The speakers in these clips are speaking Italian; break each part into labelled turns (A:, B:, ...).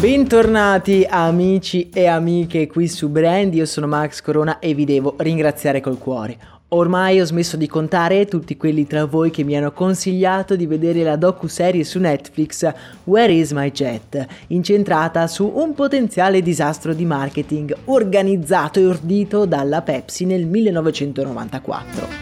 A: Bentornati amici e amiche qui su Brand, io sono Max Corona e vi devo ringraziare col cuore. Ormai ho smesso di contare tutti quelli tra voi che mi hanno consigliato di vedere la docu-serie su Netflix Where is my jet, incentrata su un potenziale disastro di marketing organizzato e ordito dalla Pepsi nel 1994.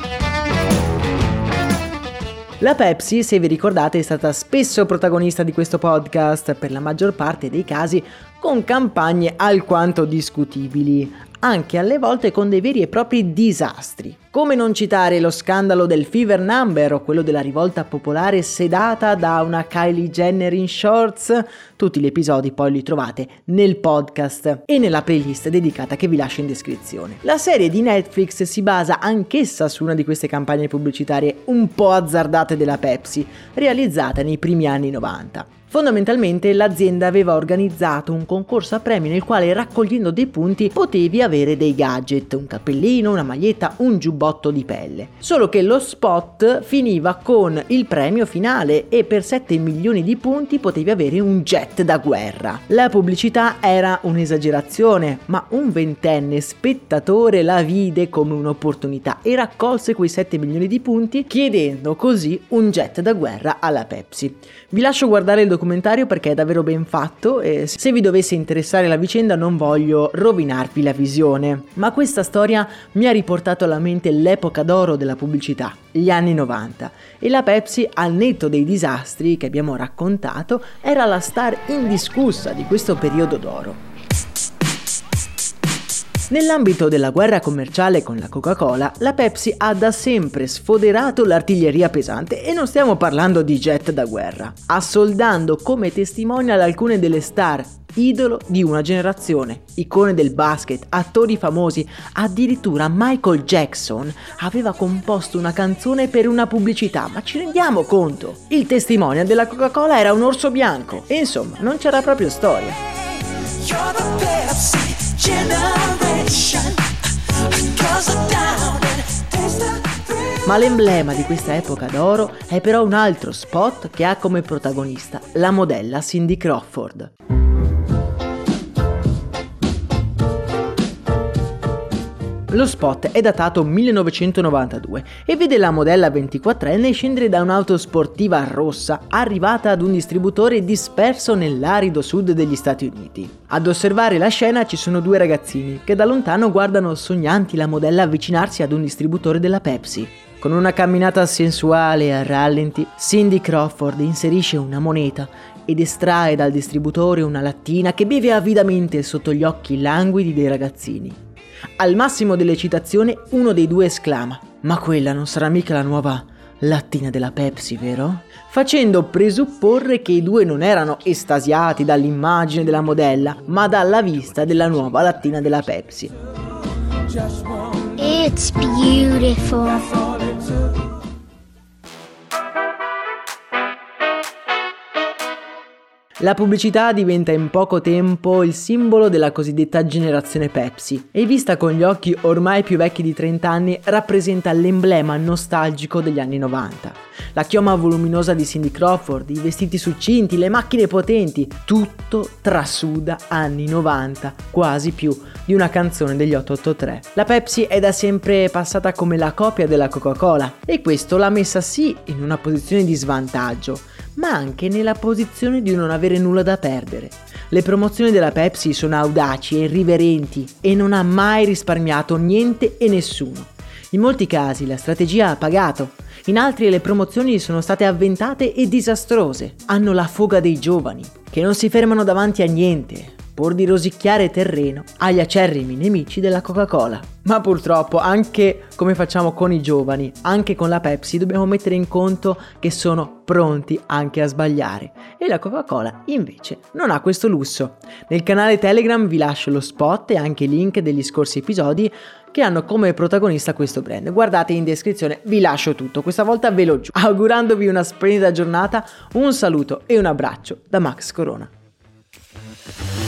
A: La Pepsi, se vi ricordate, è stata spesso protagonista di questo podcast, per la maggior parte dei casi con campagne alquanto discutibili, anche alle volte con dei veri e propri disastri. Come non citare lo scandalo del Fever Number o quello della rivolta popolare sedata da una Kylie Jenner in shorts? Tutti gli episodi poi li trovate nel podcast e nella playlist dedicata che vi lascio in descrizione. La serie di Netflix si basa anch'essa su una di queste campagne pubblicitarie un po' azzardate della Pepsi, realizzata nei primi anni 90. Fondamentalmente l'azienda aveva organizzato un concorso a premi nel quale raccogliendo dei punti potevi avere dei gadget, un cappellino, una maglietta, un giubbotto di pelle. Solo che lo spot finiva con il premio finale e per 7 milioni di punti potevi avere un jet da guerra. La pubblicità era un'esagerazione, ma un ventenne spettatore la vide come un'opportunità e raccolse quei 7 milioni di punti chiedendo così un jet da guerra alla Pepsi. Vi lascio guardare il documentario perché è davvero ben fatto e se vi dovesse interessare la vicenda non voglio rovinarvi la visione. Ma questa storia mi ha riportato alla mente l'epoca d'oro della pubblicità, gli anni 90, e la Pepsi, al netto dei disastri che abbiamo raccontato, era la star indiscussa di questo periodo d'oro. Nell'ambito della guerra commerciale con la Coca-Cola, la Pepsi ha da sempre sfoderato l'artiglieria pesante e non stiamo parlando di jet da guerra, assoldando come testimonial alcune delle star idolo di una generazione, icone del basket, attori famosi, addirittura Michael Jackson aveva composto una canzone per una pubblicità, ma ci rendiamo conto? Il testimonial della Coca-Cola era un orso bianco e insomma non c'era proprio storia. Ma l'emblema di questa epoca d'oro è però un altro spot che ha come protagonista la modella Cindy Crawford. Lo spot è datato 1992 e vede la modella 24enne scendere da un'auto sportiva rossa arrivata ad un distributore disperso nell'arido sud degli Stati Uniti. Ad osservare la scena ci sono due ragazzini che da lontano guardano sognanti la modella avvicinarsi ad un distributore della Pepsi. Con una camminata sensuale a rallenti, Cindy Crawford inserisce una moneta ed estrae dal distributore una lattina che beve avidamente sotto gli occhi languidi dei ragazzini. Al massimo dell'eccitazione uno dei due esclama: Ma quella non sarà mica la nuova lattina della Pepsi, vero? Facendo presupporre che i due non erano estasiati dall'immagine della modella, ma dalla vista della nuova lattina della Pepsi. It's beautiful. La pubblicità diventa in poco tempo il simbolo della cosiddetta generazione Pepsi e vista con gli occhi ormai più vecchi di 30 anni rappresenta l'emblema nostalgico degli anni 90. La chioma voluminosa di Cindy Crawford, i vestiti succinti, le macchine potenti, tutto trasuda anni 90, quasi più di una canzone degli 883. La Pepsi è da sempre passata come la copia della Coca-Cola e questo l'ha messa sì in una posizione di svantaggio, ma anche nella posizione di non avere nulla da perdere. Le promozioni della Pepsi sono audaci e irriverenti e non ha mai risparmiato niente e nessuno. In molti casi la strategia ha pagato, in altri le promozioni sono state avventate e disastrose. Hanno la foga dei giovani, che non si fermano davanti a niente, pur di rosicchiare terreno agli acerrimi nemici della Coca-Cola. Ma purtroppo, anche come facciamo con i giovani, anche con la Pepsi, dobbiamo mettere in conto che sono pronti anche a sbagliare. E la Coca-Cola invece non ha questo lusso. Nel canale Telegram vi lascio lo spot e anche i link degli scorsi episodi che hanno come protagonista questo brand. Guardate in descrizione, vi lascio tutto, questa volta ve lo giuro. Augurandovi una splendida giornata, un saluto e un abbraccio da Max Corona.